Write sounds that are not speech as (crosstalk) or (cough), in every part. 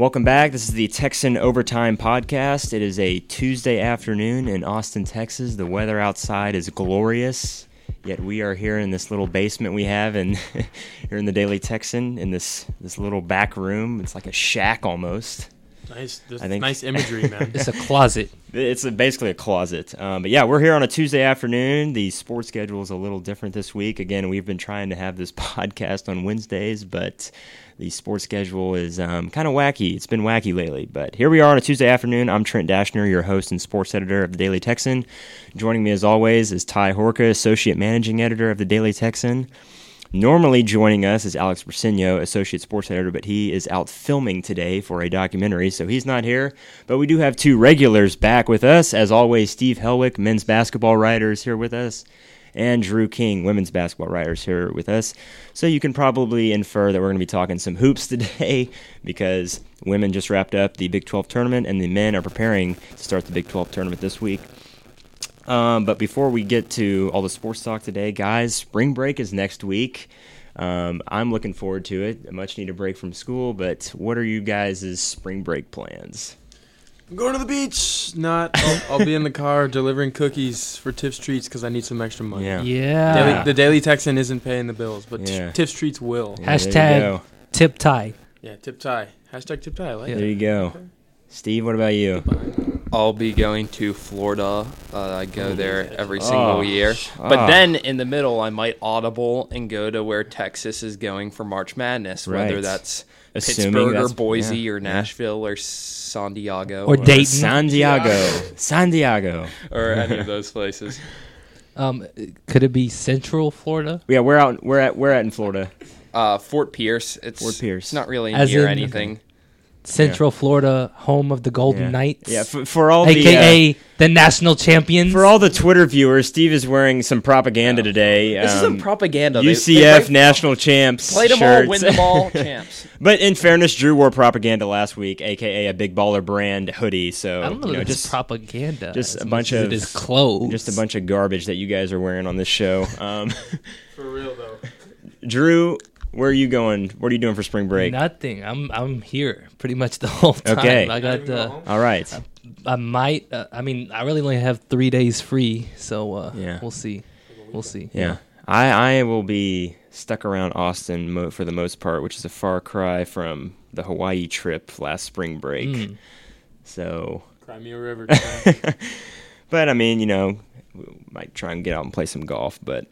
Welcome back. This is the Texan Overtime Podcast. It is a Tuesday afternoon in Austin, Texas. The weather outside is glorious, yet we are here in this little basement we have in (laughs) here in the Daily Texan in this this little back room. It's like a shack almost. Nice, I think- nice imagery, man. (laughs) It's a closet. It's a, basically a closet. Um, but yeah, we're here on a Tuesday afternoon. The sports schedule is a little different this week. Again, we've been trying to have this (laughs) podcast on Wednesdays, but the sports schedule is um, kind of wacky. It's been wacky lately. But here we are on a Tuesday afternoon. I'm Trent Dashner, your host and sports editor of the Daily Texan. Joining me as always is Ty Horka, associate managing editor of the Daily Texan. Normally joining us is Alex Briseno, associate sports editor, but he is out filming today for a documentary, so he's not here. But we do have two regulars back with us. As always, Steve Helwick, men's basketball writer, is here with us, and Drew King, women's basketball writer, is here with us. So you can probably infer that we're going to be talking some hoops (laughs) today because women just wrapped up the Big 12 tournament, and the men are preparing to start the Big 12 tournament this week. Um, but before we get to all the sports talk today, guys, spring break is next week. Um, I'm looking forward to it. A much needed break from school, but what are you guys' spring break plans? I'm going to the beach. Not. I'll, I'll be in the car (laughs) delivering cookies for Tiff's Treats because I need some extra money. Yeah. Yeah. Daily, the Daily Texan isn't paying the bills, but t- Yeah. Tiff's Treats will. Yeah, Hashtag- go. Tip tie. Yeah, tip tie. Hashtag tip tie. I like Yeah. There you go. Steve, what about you? I'll be going to Florida. Uh, I go there every Oh. single year. Ah. But then in the middle, I might audible and go to where Texas is going for March Madness, Right. whether that's Assuming Pittsburgh or Boise yeah, or yeah. Nashville or San Diego Or Dayton. San Diego. (laughs) San Diego. or any of (laughs) those places. Um, could it be Central Florida? Yeah, we're out. We're at. We're at in Florida. Uh, Fort Pierce. It's Fort Pierce. It's not really As near in- anything. Central Florida, home of the Golden Yeah. Knights. Yeah, for, for all the. uh, AKA the national champions. for all the Twitter viewers, Steve is wearing some propaganda today. This um, is some propaganda. UCF they write- national champs. Played them shirts. all, win them all, (laughs) champs. But in fairness, Drew wore propaganda last week, aka a big baller brand hoodie. So I don't know, you know, just propaganda. just a bunch of- it is clothes. just a bunch of garbage that you guys are wearing on this show. (laughs) Um, For real though. Drew, where are you going? What are you doing for spring break? Nothing. I'm I'm here pretty much the whole time. Okay. I got even go uh. All right. I might. Uh, I mean, I really only have three days free, so uh, Yeah. we'll see. We'll see. Yeah, I I will be stuck around Austin mo- for the most part, which is a far cry from the Hawaii trip last spring break. Mm. So, Crimea River. (laughs) but I mean, you know, we might try and get out and play some golf. But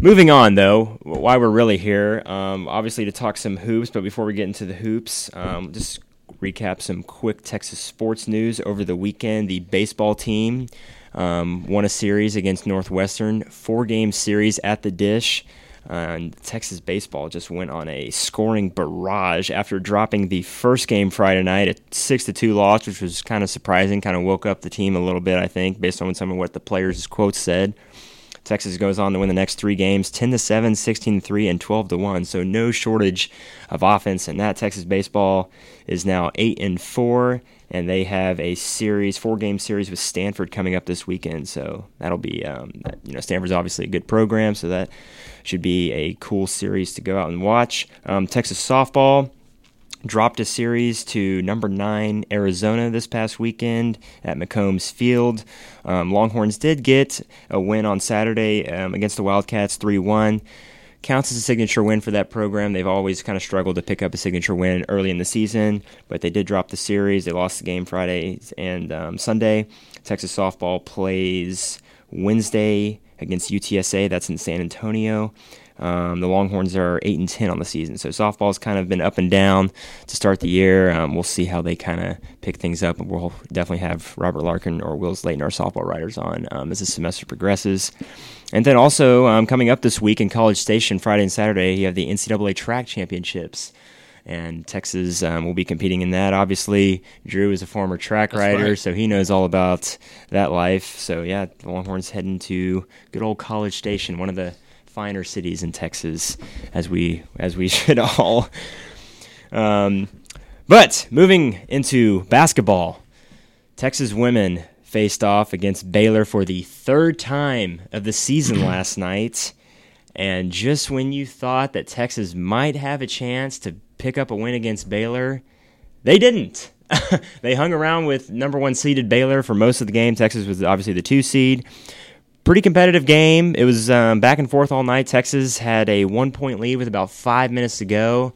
moving on, though, why we're really here, um, obviously to talk some hoops. But before we get into the hoops, um, just recap some quick Texas sports news over the weekend. The baseball team um, won a series against Northwestern, four game series at the dish. And Texas baseball just went on a scoring barrage after dropping the first game Friday night at six to two loss, which was kind of surprising. Kind of woke up the team a little bit, I think, based on some of what the players' quotes said. Texas goes on to win the next three games 10 to 7, 16 to 3, and 12 to 1. So no shortage of offense in that. Texas baseball is now 8 and 4, and they have a series, four game series with Stanford coming up this weekend. So that'll be, um, that- you know, Stanford's obviously a good program, so that should be a cool series to go out and watch. Um, Texas softball dropped a series to number nine Arizona this past weekend at McCombs Field. Um, Longhorns did get a win on Saturday um, against the Wildcats 3 1. Counts as a signature win for that program. They've always kind of struggled to pick up a signature win early in the season, but they did drop the series. They lost the game Friday and um, Sunday. Texas softball plays Wednesday against UTSA. That's in San Antonio. Um, the Longhorns are eight and ten on the season, so softball's kind of been up and down to start the year. Um, we'll see how they kind of pick things up, and we'll definitely have Robert Larkin or Will Slayton, our softball writers, on um, as the semester progresses. And then also um, coming up this week in College Station, Friday and Saturday, you have the NCAA track championships. And Texas um, will be competing in that. Obviously, Drew is a former track That's rider, right. so he knows all about that life. So yeah, the Longhorns heading to good old College Station, one of the finer cities in Texas, as we as we (laughs) should all. Um, but moving into basketball, Texas women faced off against Baylor for the third time of the season (clears throat) last night. And just when you thought that Texas might have a chance to pick up a win against Baylor, They didn't. (laughs) they hung around with number one seeded Baylor for most of the game. Texas was obviously the two seed. Pretty competitive game. It was um, back and forth all night. Texas had a one point lead with about five minutes to go.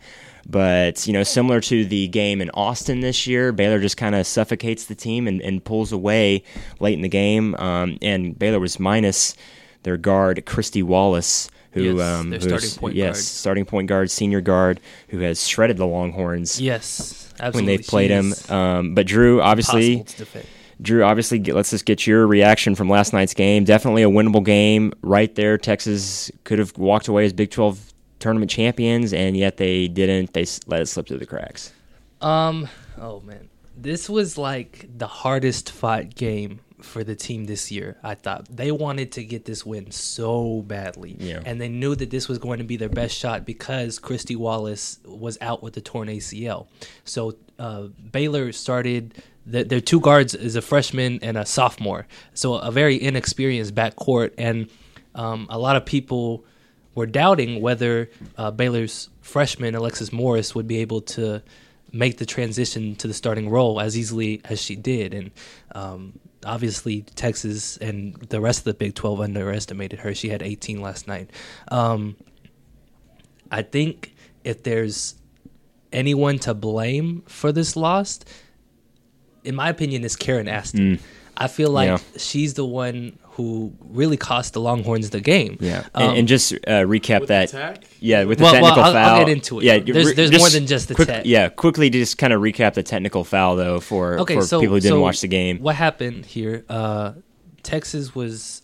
But, you know, similar to the game in Austin this year, Baylor just kind of suffocates the team and, and, pulls away late in the game. Um, and Baylor was minus their guard, Kristy Wallace, who Yes, um, their who's- starting point yes, guard. starting point guard, senior guard, who has shredded the Longhorns Yes, when they've played him. Um, but Drew, obviously, impossible to defend. Drew, obviously, get, let's just get your reaction from last night's game. Definitely a winnable game right there. Texas could have walked away as Big 12 tournament champions, and yet they didn't. They let it slip through the cracks. Um. Oh man, this was like the hardest fought game for the team this year. I thought they wanted to get this win so badly, Yeah. and they knew that this was going to be their best shot because Kristy Wallace was out with the torn ACL. So uh, Baylor started. The, their two guards is a freshman and a sophomore, so a very inexperienced backcourt, and um, a lot of people were doubting whether uh, Baylor's freshman Alexis Morris would be able to make the transition to the starting role as easily as she did, and um, obviously Texas and the rest of the Big Twelve underestimated her. She had 18 last night. Um, I think if there's anyone to blame for this loss, in my opinion, is Karen Aston. I feel like Yeah. she's the one who really cost the Longhorns the game. Yeah, Um, and, and just uh, recap With that. the tech? Yeah, with the Well- well, technical I'll- I'll foul. get into it. Yeah, There's- there's more than just the quick- tech. Yeah, quickly to just kind of recap the technical foul though for okay, for so people who didn't so watch the game. What happened here? Uh, Texas was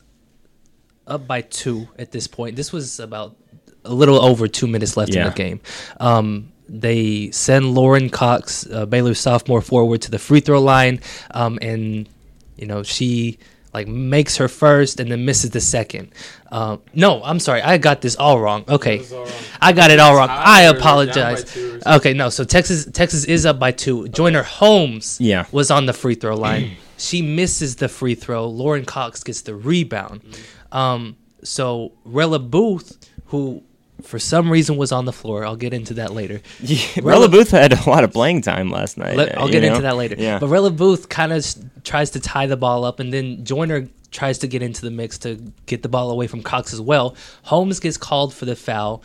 up by two at this point. This was about a little over two minutes left in the game. Um, they send Lauren Cox, uh, Baylor's sophomore forward, to the free throw line, um, and you know she like makes her first and then misses the second. Um, no, I'm sorry, I got this all wrong. Okay, all wrong. I got it all wrong. Tied I or down by apologize. two or something. Okay, no. So Texas Texas is up by two. Joyner Holmes Yeah. was on the free throw line. (clears throat) she misses the free throw. Lauren Cox gets the rebound. Um, so Rella Booth, who for some reason was on the floor, I'll get into that later. (laughs) Yeah, Rella- Rella Booth had a lot of playing time last night. Let- I'll get know? into that later. Yeah, But Rella Booth kind of tries to tie the ball up, and then Joyner tries to get into the mix to get the ball away from Cox as well. Holmes gets called for the foul.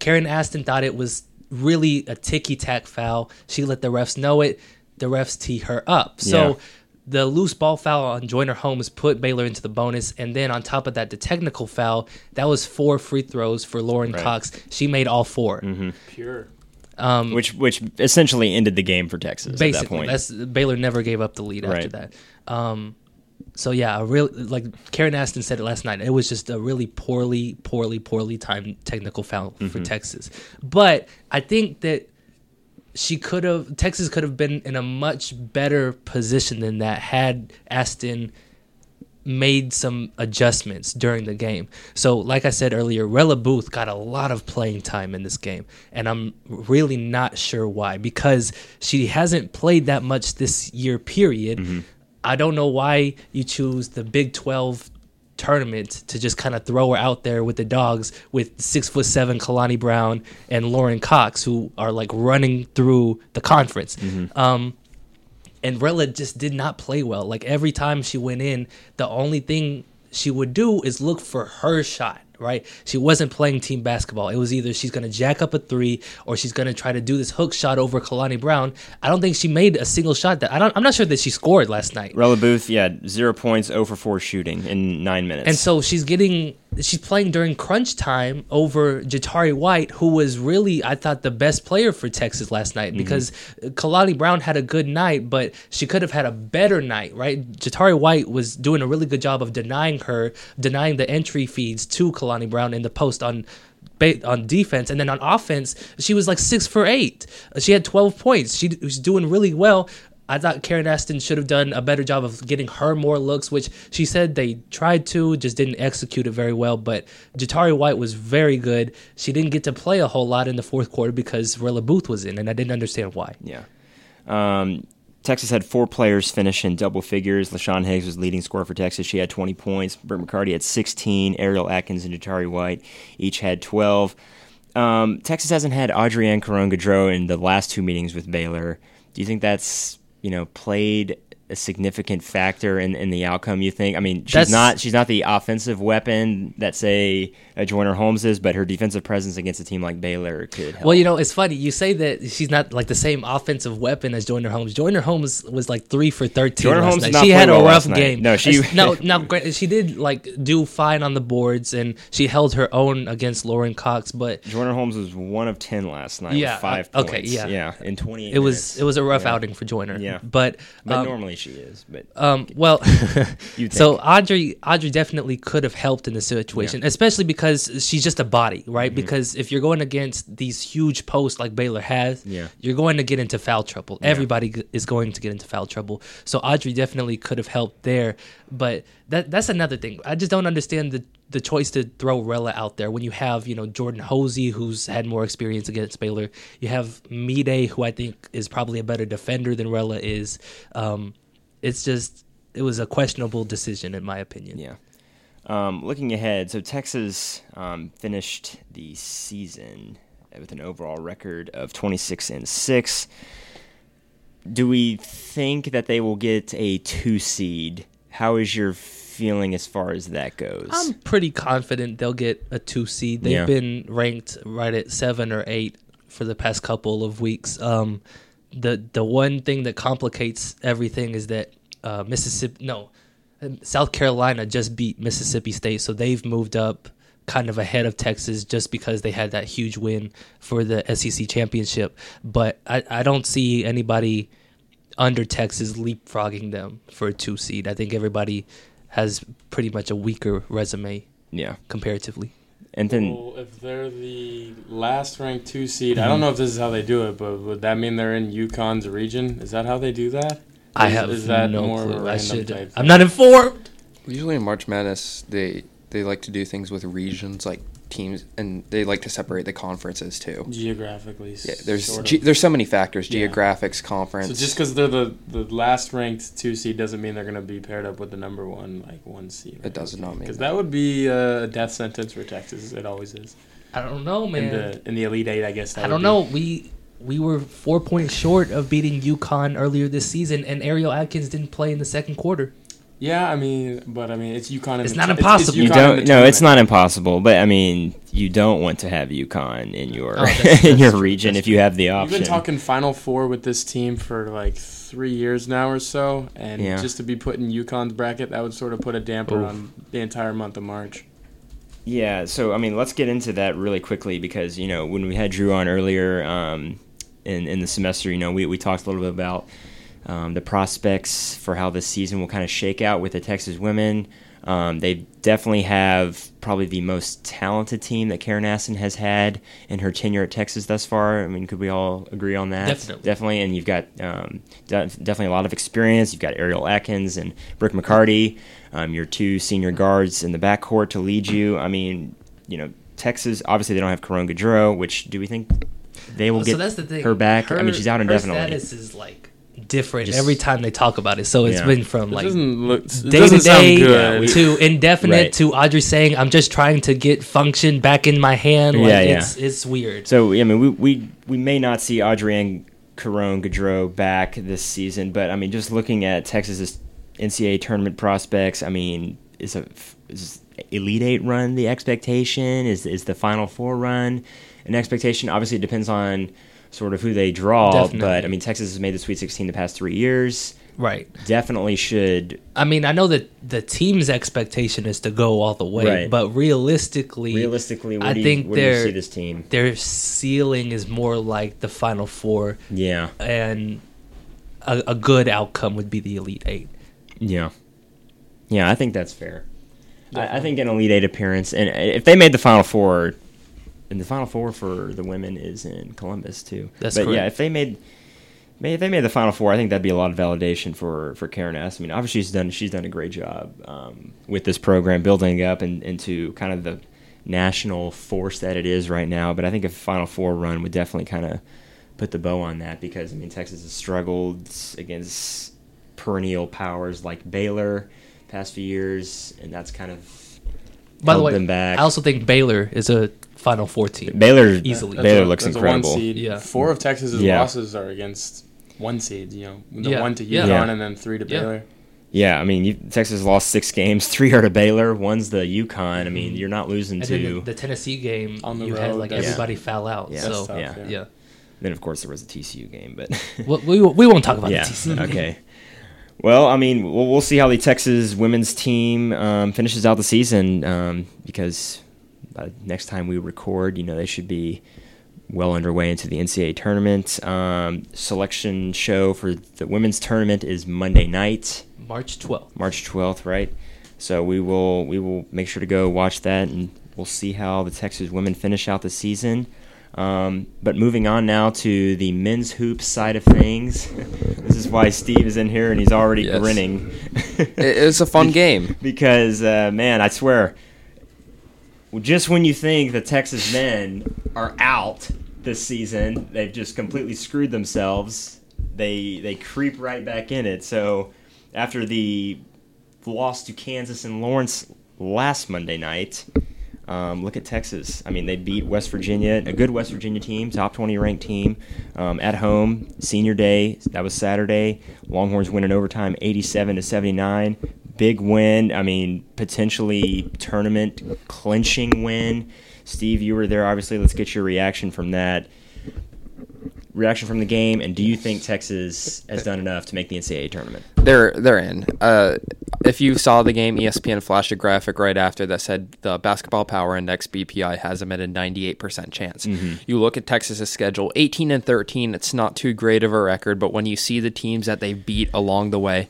Karen Aston thought it was really a ticky tack foul. She let the refs know it. The refs tee her up. So Yeah. The loose ball foul on Joyner Holmes put Baylor into the bonus, and then on top of that, the technical foul that was four free throws for Lauren Right. Cox. She made all 4 Pure. Um, which which essentially ended the game for Texas at that basically point. that's Baylor never gave up the lead after that. Um, so yeah, a real like Karen Aston said it last night. It was just a really poorly, poorly, poorly timed technical foul Mm-hmm. for Texas. But I think that she could have Texas could have been in a much better position than that had Aston made some adjustments during the game. So, like I said earlier, Rella Booth got a lot of playing time in this game, and I'm really not sure why because she hasn't played that much this year. Period. Mm-hmm. I don't know why you choose the Big Twelve tournament to just kind of throw her out there with the dogs with six foot seven Kalani Brown and Lauren Cox who are like running through the conference. Um, and Rella just did not play well. Like every time she went in, the only thing she would do is look for her shot. Right? She wasn't playing team basketball. It was either she's gonna jack up a three or she's gonna try to do this hook shot over Kalani Brown. I don't think she made a single shot that I don't. I'm not sure that she scored last night. Rella Booth, yeah, zero points, 0 for 4 shooting in nine minutes. And so she's getting she's playing during crunch time over Jatarie White, who was really I thought the best player for Texas last night mm-hmm. because uh, Kalani Brown had a good night, but she could have had a better night, right? Jatarie White was doing a really good job of denying her, denying the entry feeds to Kalani Brown in the post on on defense, and then on offense, she was like six for eight. She had twelve points. She was doing really well. I thought Karen Aston should have done a better job of getting her more looks, which she said they tried to, just didn't execute it very well. But Jatarie White was very good. She didn't get to play a whole lot in the fourth quarter because Rella Booth was in, and I didn't understand why. Yeah. Um, Texas had four players finish in double figures. Lashann Higgs was leading scorer for Texas. She had 20 points. Brooke McCarty had 16. Ariel Atkins and Jatarie White each had 12. Um, Texas hasn't had Audrey-Ann Caron-Goudreau in the last two meetings with Baylor. Do you think that's you know played a significant factor in, in the outcome? You think? I mean, she's That's- not she's not the offensive weapon that say uh, Joyner Holmes is, but her defensive presence against a team like Baylor could help. Well, you know, it's funny. You say that she's not like the same offensive weapon as Joyner Holmes. Joyner Holmes was like three for thirteen. Joyner last Holmes night. did not She had a well rough game. No, she- no, (laughs) now she did like do fine on the boards and she held her own against Lauren Cox, but Joyner Holmes was one of ten last night. Yeah, with five uh, okay, points. yeah. yeah, in twenty eight. it was it was a rough Yeah. outing for Joyner. Yeah. but But um, normally she is. But Um, well, (laughs) (laughs) so. Audrey, Audrey definitely could have helped in the situation, especially because she's just a body, right? Mm-hmm. Because if you're going against these huge posts like Baylor has, Yeah. you're going to get into foul trouble. Everybody is going to get into foul trouble. So Audrey definitely could have helped there, but that that's another thing. I just don't understand the the choice to throw Rella out there when you have you know Jordan Hosey who's had more experience against Baylor. You have Mide who I think is probably a better defender than Rella is. Um, it's just it was a questionable decision in my opinion. Yeah. Um, looking ahead, so Texas um, finished the season with an overall record of 26 and 6. Do we think that they will get a two seed? How is your feeling as far as that goes? I'm pretty confident they'll get a two seed. They've Yeah. been ranked right at seven or eight for the past couple of weeks. Um, the the one thing that complicates everything is that uh, Mississippi, no, South Carolina just beat Mississippi State, so they've moved up kind of ahead of Texas just because they had that huge win for the SEC championship. But I, I don't see anybody under Texas leapfrogging them for a two seed. I think everybody has pretty much a weaker resume yeah. comparatively. And then, Well, if they're the last ranked two seed, I don't mhm. know if this is how they do it, but would that mean they're in UConn's region? Is that how they do that? I have is that no more clue. I random should. type I'm not informed. Usually in March Madness, they they like to do things with regions, like teams, and they like to separate the conferences too. geographically? Yeah, there's sort of. ge- there's so many factors: Yeah. geographics, conference. so just because they're the, the last ranked two seed doesn't mean they're going to be paired up with the number one like one seed. It does not mean because that. that would be a death sentence for Texas. It always is. I don't know, In man. the in the elite eight, I guess. That I don't be. know. We we were four points short of beating UConn earlier this season, and Ariel Atkins didn't play in the second quarter. Yeah, I mean, but I mean, it's UConn. In It's the not impossible. you UConn in don't. the No, it's not impossible. But I mean, you don't want to have UConn in your Oh, that's- (laughs) in your true, region that's if you have the option. You've been talking Final Four with this team for like three years now or so, and Yeah. just to be put in UConn's bracket, that would sort of put a damper Oof. on the entire month of March. Yeah, so I mean, let's get into that really quickly because you know when we had Drew on earlier um, in in the semester, you know we we talked a little bit about um, the prospects for how this season will kind of shake out with the Texas women. Um, they definitely have probably the most talented team that Karen Aston has had in her tenure at Texas thus far. I mean, could we all agree on that? Definitely. definitely. And you've got um, de- definitely a lot of experience. You've got Ariel Atkins and Brooke McCarty, um, your two senior guards in the backcourt to lead you. I mean, you know, Texas. Obviously, they don't have Caron-Goudreau, which do we think they will so get that's the thing. her back? I mean, she's out indefinitely. her status is like different Just- every time they talk about it. So it's Yeah. been from It like look. Day to doesn't sound day good. to indefinite Right. to Audrey saying, "I'm just trying to get function back in my hand." Like, Yeah, yeah. It's it's weird. So I mean, we we, we may not see Audrey and Caron Gaudreau back this season, but I mean, just looking at Texas's NCAA tournament prospects, I mean, is a is Elite Eight run the expectation? Is is the Final Four run an expectation? Obviously, it depends on sort of who they draw, but I mean, Texas has made the Sweet 16 the past three years. Right. Definitely should I mean, I know that the team's expectation is to go all the way, Right. but realistically, realistically. I do you, think where do you see this team? their ceiling is more like the Final Four, Yeah, and a, a good outcome would be the Elite Eight. Yeah, yeah, I think that's fair. I, I think an Elite Eight appearance, and if they made the Final Four, and the Final Four for the women is in Columbus too. That's but yeah, if they made, may- if they made the Final Four, I think that'd be a lot of validation for for Karen S. I mean, obviously she's done she's done a great job um, with this program, building up and into kind of the national force that it is right now. But I think a Final Four run would definitely kind of put the bow on that because I mean Texas has struggled against perennial powers like Baylor past few years, and that's kind of By the way, them back. I also think Baylor is a Final Four team. Baylor Easily. That's Baylor a- looks that's a incredible. one seed. Yeah. Four of Texas's Yeah. losses are against one seeds. You know, the Yeah. one to UConn Yeah. Yeah. and then three to Yeah. Baylor. Yeah, I mean, you, Texas lost six games. (laughs) Three are to Baylor. One's the UConn. I mean, you're not losing And to. then the, the Tennessee game, On the you had road, like that's- everybody foul out. Yeah. So tough, yeah. yeah. yeah, then of course there was a TCU game, but (laughs) we, we, we won't talk about yeah, the TCU game. okay. Well, I mean, we'll, we'll see how the Texas women's team um, finishes out the season um, because by next time we record, you know, they should be well underway into the NCAA tournament. Um, selection show for the women's tournament is Monday night. March 12th. March 12th, right? So we will we will make sure to go watch that, and we'll see how the Texas women finish out the season. Um, but moving on now to the men's hoops side of things. (laughs) this is why Steve is in here and he's already Yes. grinning. It, it was a fun (laughs) game. because uh, man, I swear, just when you think the Texas men are out this season, they've just completely screwed themselves. They they creep right back in it. So after the loss to Kansas and Lawrence last Monday night. Um, look at Texas. I mean, they beat West Virginia, a good West Virginia team, top 20 ranked team, um, at home. Senior day, that was Saturday. Longhorns win in overtime, 87 to 79. Big win. I mean, potentially tournament clinching win. Steve, you were there. Obviously, let's get your reaction from that. Reaction from the game, and do you think Texas has done enough to make the NCAA tournament? They're they're in. Uh, if you saw the game, ESPN flashed a graphic right after that said the Basketball Power Index (BPI) has them at a 98% chance. You look at Texas's schedule, 18 and 13. It's not too great of a record, but when you see the teams that they beat along the way,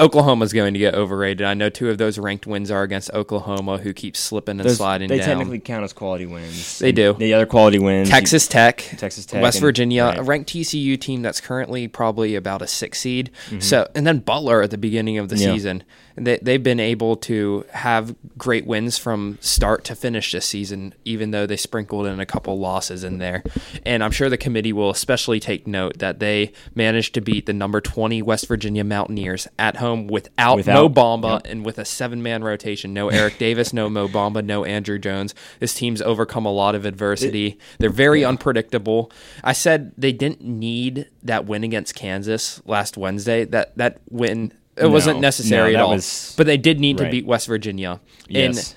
Oklahoma's going to get overrated. I know two of those ranked wins are against Oklahoma, who keeps slipping and Those- sliding they down. technically count as quality wins. They do. The other quality wins. Texas Tech, Texas Tech West and- Virginia, right. a ranked TCU team that's currently probably about a six seed. Mm-hmm. So, and then Butler at the beginning of the Yeah. season, they they've been able to have great wins from start to finish this season, even though they sprinkled in a couple losses in there. And I'm sure the committee will especially take note that they managed to beat the number 20 West Virginia Mountaineers at home without, Without- Mo Bamba and with a seven man rotation. No Eric Davis, no Mo Bamba, no Andrew Jones. This team's overcome a lot of adversity. They're very unpredictable. I said they didn't need that win against Kansas last Wednesday. That that win it No. wasn't necessary No, at all. was- but they did need right. to beat West Virginia. Yes. And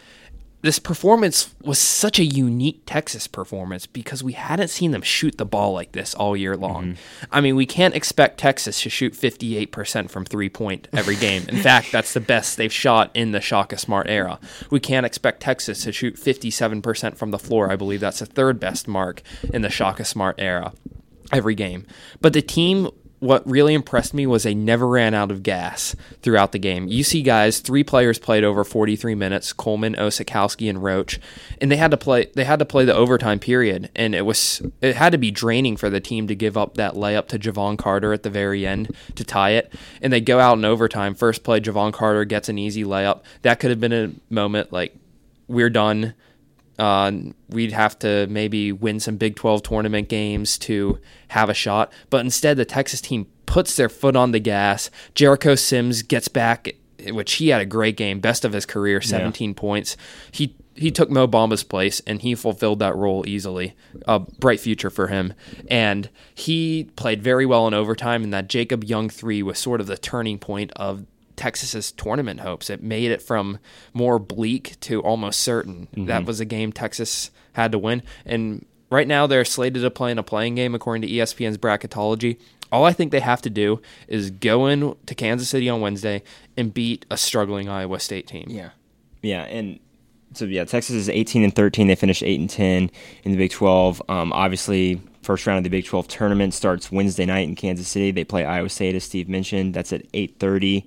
this performance was such a unique Texas performance because we hadn't seen them shoot the ball like this all year long. Mm-hmm. I mean, we can't expect Texas to shoot 58% from three point every game. In fact, that's the best they've shot in the Shaka Smart era. We can't expect Texas to shoot 57% from the floor. I believe that's the third best mark in the Shaka Smart era every game. But the team what really impressed me was they never ran out of gas throughout the game. You see guys, three players played over 43 minutes, Coleman, Osetkowski, and Roach, and they had to play they had to play the overtime period and it was it had to be draining for the team to give up that layup to Jevon Carter at the very end to tie it. And they go out in overtime. First play Jevon Carter gets an easy layup. That could have been a moment like we're done uh, we'd have to maybe win some Big 12 tournament games to have a shot. But instead, the Texas team puts their foot on the gas. Jericho Sims gets back, which he had a great game, best of his career, 17 points. He he took Mo Bamba's place and he fulfilled that role easily. A bright future for him. And he played very well in overtime, and that Jacob Young three was sort of the turning point of Texas's tournament hopes. It made it from more bleak to almost certain. That was a game Texas had to win. And right now they're slated to play in a play-in game according to ESPN's bracketology. All I think they have to do is go in to Kansas City on Wednesday and beat a struggling Iowa State team. Yeah, yeah, and so yeah, Texas is 18 and 13. They finished eight and 10 in the Big 12. Um, obviously, first round of the Big 12 tournament starts Wednesday night in Kansas City. They play Iowa State, as Steve mentioned. That's at 8:30.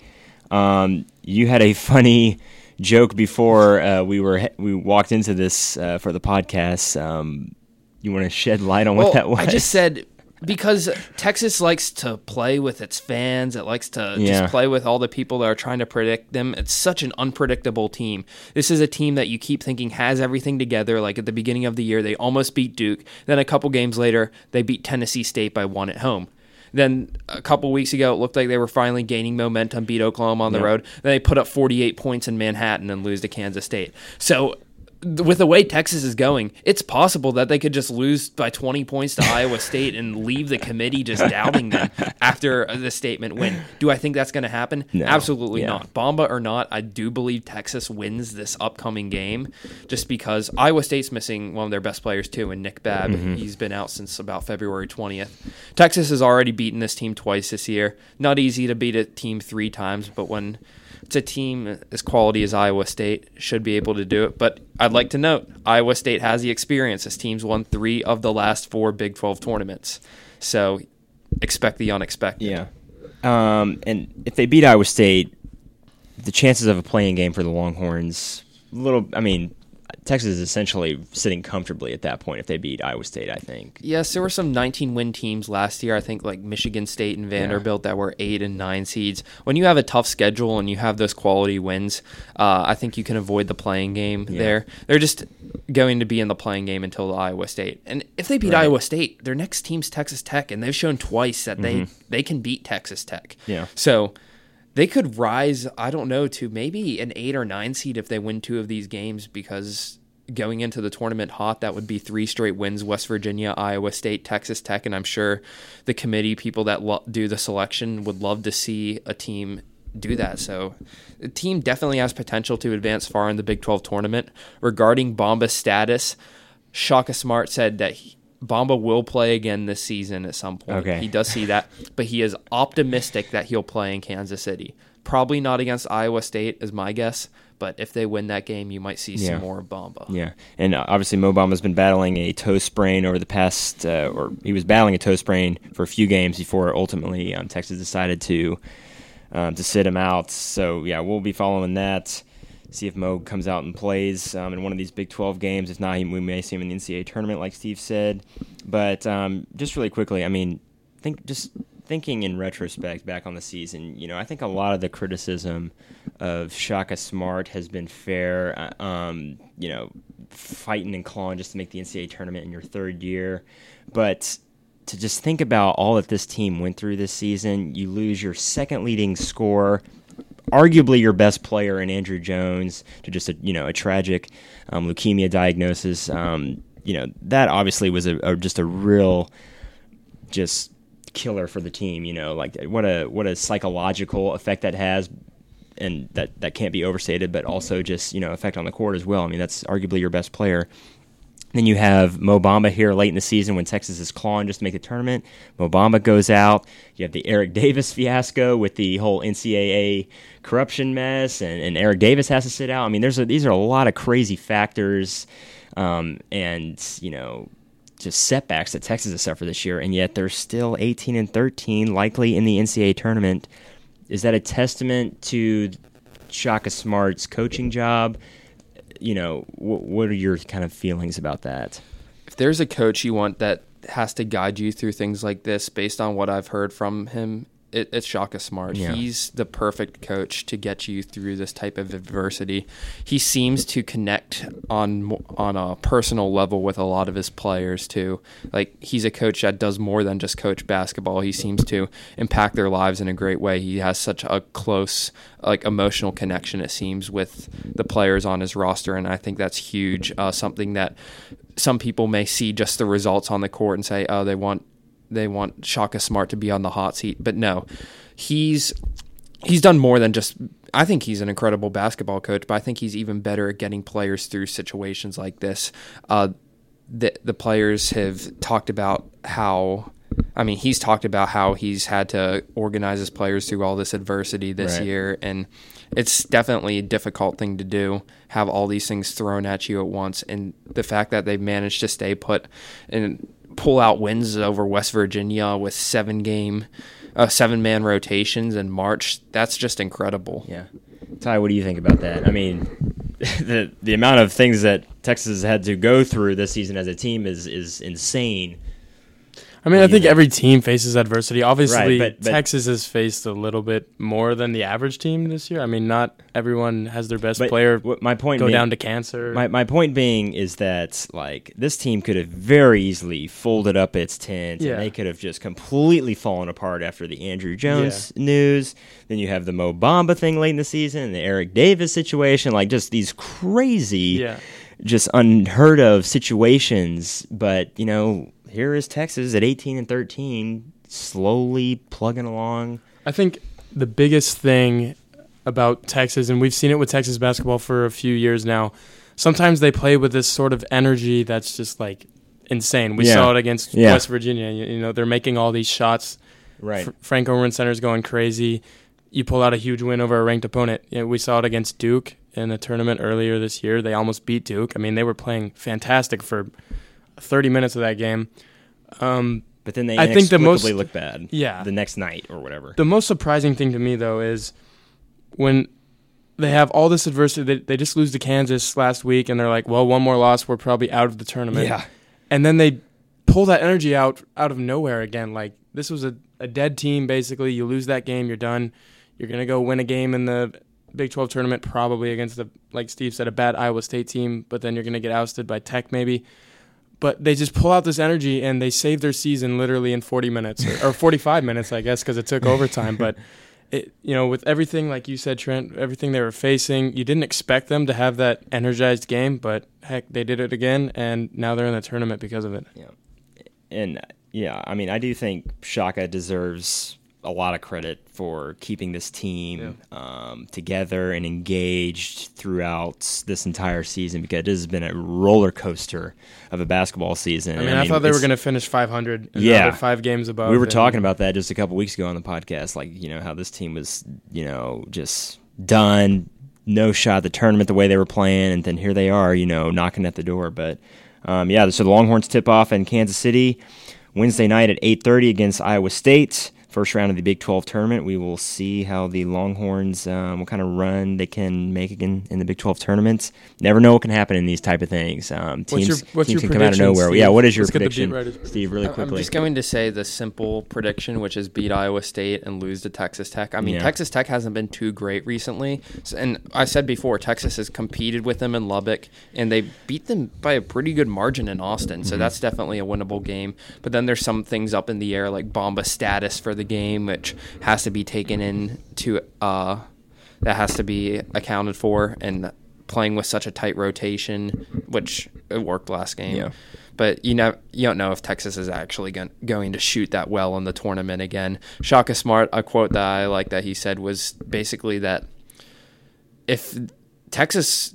Um, you had a (laughs) funny joke before uh, we were we walked into this uh, for the podcast. Um, you want to shed light on what that was? I just said because Texas likes to play with its fans. It likes to Yeah. just play with all the people that are trying to predict them. It's such an unpredictable team. This is a team that you keep thinking has everything together. Like at the beginning of the year, they almost beat Duke. Then a couple games later, they beat Tennessee State by one at home. Then a couple weeks ago, it looked like they were finally gaining momentum, beat Oklahoma on the road. Then they put up 48 points in Manhattan and lose to Kansas State. So with the way Texas is going, it's possible that they could just lose by 20 points to Iowa State and leave the committee just doubting them (laughs) after the statement win. Do I think that's going to happen? No. Absolutely Yeah. not. Bamba or not, I do believe Texas wins this upcoming game just because Iowa State's missing one of their best players too, and Nick Babb. Mm-hmm. He's been out since about February 20th. Texas has already beaten this team twice this year. Not easy to beat a team three times, but when it's a team as quality as Iowa State should be able to do it. But I'd like to note Iowa State has the experience. This team's won three of the last four Big 12 tournaments. So expect the unexpected. Yeah. Um, and if they beat Iowa State, the chances of a play-in game for the Longhorns, little. I mean, Texas is essentially sitting comfortably at that point if they beat Iowa State. I think. Yes, there were some 19 win teams last year. I think like Michigan State and Vanderbilt that were eight and nine seeds. When you have a tough schedule and you have those quality wins, uh, I think you can avoid the play-in game Yeah. there. They're just going to be in the play-in game until the Iowa State. And if they beat Right. Iowa State, their next team's Texas Tech, and they've shown twice that they they can beat Texas Tech. Mm-hmm. Yeah. So they could rise, I don't know, to maybe an eight or nine seed if they win two of these games because going into the tournament hot, that would be three straight wins West Virginia, Iowa State, Texas Tech. And I'm sure the committee, people that lo- do the selection, would love to see a team do that. So the team definitely has potential to advance far in the Big 12 tournament. Regarding Bamba's status, Shaka Smart said that he, Bamba will play again this season at some point. Okay. He does see that, (laughs) but he is optimistic that he'll play in Kansas City. Probably not against Iowa State, is my guess. But if they win that game, you might see Yeah. some more of Bamba. Yeah, and uh, obviously Mo Bamba's been battling a toe sprain over the past, uh, or he was battling a toe sprain for a few games before ultimately um, Texas decided to um, to sit him out. So yeah, we'll be following that. See if Mo comes out and plays um, in one of these Big 12 games. If not, we may see him in the NCAA tournament, like Steve said. But um, just really quickly, I mean, think just thinking in retrospect back on the season, you know, I think a lot of the criticism of Shaka Smart has been fair. uh, Um, you know, fighting and clawing just to make the NCAA tournament in your third year, but to just think about all that this team went through this season, you lose your second leading scorer, arguably your best player in Andrew Jones to just a you know a tragic um, leukemia diagnosis. Um, you know that obviously was a, a just a real just killer for the team. You know, like what a what a psychological effect that has, and that that can't be overstated. But also just you know effect on the court as well. I mean, that's arguably your best player. Then you have Mo Bamba here late in the season when Texas is clawing just to make the tournament. Mo Bamba goes out. You have the Eric (laughs) Davis fiasco with the whole NCAA corruption mess, and, and Eric Davis has to sit out. I mean, there's a, these are a lot of crazy factors, um, and you know, just setbacks that Texas has suffered this year, and yet they're still 18 and 13, likely in the NCAA tournament. Is that a testament to Shaka Smart's coaching job? You know, wh- what are your kind of feelings about that? If there's a coach you want that has to guide you through things like this, based on what I've heard from him, it, it's Shaka Smart. Yeah. He's the perfect coach to get you through this type of adversity. He seems to connect on on a personal level with a lot of his players too. Like he's a coach that does more than just coach basketball. He seems to impact their lives in a great way. He has such a close like emotional connection it seems with the players on his roster and I think that's huge. Uh, something that some people may see just the results on the court and say, "Oh, they want they want Shaka Smart to be on the hot seat." But no, he's he's done more than just. I think he's an incredible basketball coach, but I think he's even better at getting players through situations like this. Uh, the the players have talked about how. I mean, he's talked about how he's had to organize his players through all this adversity this Right. year, and it's definitely a difficult thing to do. Have all these things thrown at you at once, and the fact that they've managed to stay put and pull out wins over West Virginia with seven game, uh, seven man rotations in March. That's just incredible. Yeah, Ty, what do you think about that? I mean, (laughs) the the amount of things that Texas has had to go through this season as a team is is insane. I mean, I think every team faces adversity. Obviously, but- but- Texas has faced a little bit more than the average team this year. I mean, not everyone has their best player my point go being, down to cancer. My my point being is that like this team could have very easily folded up its tent Yeah. and they could have just completely fallen apart after the Andrew Jones news. Then you have the Mo Bamba thing late in the season, and the Eric Davis situation, like just these crazy yeah. just unheard of situations. But you know, here is Texas at 18 and 13, slowly plugging along. I think the biggest thing about Texas, and we've seen it with Texas basketball for a few years now. Sometimes they play with this sort of energy that's just like insane. We Yeah. saw it against Yeah. West Virginia. You, you know, they're making all these shots. Right. Fr- Frank Erwin Center's going crazy. You pull out a huge win over a ranked opponent. You know, we saw it against Duke in a tournament earlier this year. They almost beat Duke. I mean, they were playing fantastic for 30 minutes of that game. Um, But then they I think the most- look bad. yeah. The next night or whatever. The most surprising thing to me, though, is when they have all this adversity. They, they just lose to Kansas last week, and they're like, well, one more loss, we're probably out of the tournament. Yeah. And then they pull that energy out out of nowhere again. Like, this was a, a dead team, basically. You lose that game, you're done. You're going to go win a game in the Big 12 tournament, probably against, the like Steve said, a bad Iowa State team, but then you're going to get ousted by Tech, maybe. But they just pull out this energy and they save their season literally in 40 minutes or, or 45 minutes, I guess, because it took overtime. But it, you know, with everything like you said, Trent, everything they were facing, you didn't expect them to have that energized game, but heck, they did it again, and now they're in the tournament because of it. Yeah, and yeah, I mean, I do think Shaka deserves a lot of credit for keeping this team um, together and engaged throughout this entire season because it has been a roller coaster of a basketball season. I mean, I, thought they were going to finish 500. Yeah. five games above. We were and- talking about that just a couple weeks ago on the podcast, like you know how this team was, you know, just done, no shot the tournament the way they were playing, and then here they are, you know, knocking at the door. But um, yeah, so the Longhorns tip off in Kansas City Wednesday night at eight thirty against Iowa State. First round of the Big 12 tournament. We will see how the Longhorns, um, what kind of run they can make again in the Big 12 tournament. Never know what can happen in these type of things. Um, What's teams your- what's teams your can come out of nowhere. Steve? Yeah, what is your Let's get the beat prediction, writers. Steve? Really quickly? I'm just going to say the simple prediction, which is beat Iowa State and lose to Texas Tech. I mean, Yeah. Texas Tech hasn't been too great recently, and I said before, Texas has competed with them in Lubbock, and they beat them by a pretty good margin in Austin. Mm-hmm. So that's definitely a winnable game. But then there's some things up in the air, like Bamba status for the game, which has to be taken into uh, that has to be accounted for, and playing with such a tight rotation, which it worked last game. Yeah. But you know, you don't know if Texas is actually going, going to shoot that well in the tournament again. Shaka Smart, a quote that I like that he said was basically that if Texas,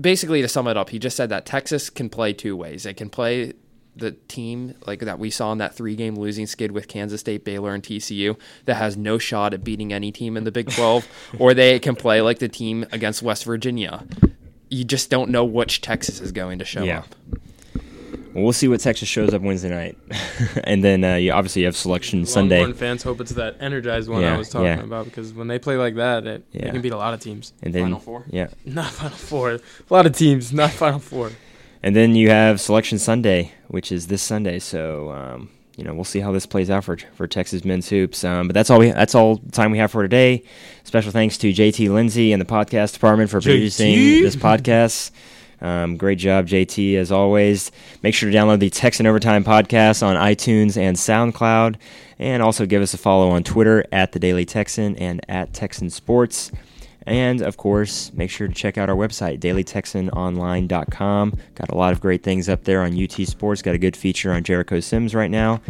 basically to sum it up, he just said that Texas can play two ways. It can play the team like that we saw in that three game losing skid with Kansas State, Baylor, and TCU that has no shot at beating any team in the Big 12, (laughs) or they can play like the team against West Virginia. You just don't know which Texas is going to show Yeah. up. Well, we'll see what Texas shows up Wednesday night, (laughs) and then uh, you obviously have selection Sunday. Longhorn fans hope it's that energized one Yeah, I was talking yeah. about because when they play like that, it, Yeah. they can beat a lot of teams. And then Final Four? yeah, (laughs) Not Final Four. A lot of teams, not Final Four. And then you have selection Sunday, which is this Sunday. So um, you know we'll see how this plays out for for Texas men's hoops. Um, but that's all we that's all time we have for today. Special thanks to JT Lindsay and the podcast department for producing this podcast. Um, great job, JT, as always. Make sure to download the Texan Overtime podcast on iTunes and SoundCloud. And also give us a follow on Twitter at The Daily Texan and at Texan Sports. And of course, make sure to check out our website, dailytexanonline.com. Got a lot of great things up there on UT Sports. Got a good feature on Jericho Sims right now.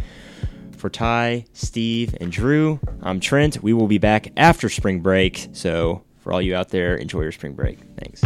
For Ty, Steve, and Drew, I'm Trent. We will be back after spring break. So, for all you out there, enjoy your spring break. Thanks.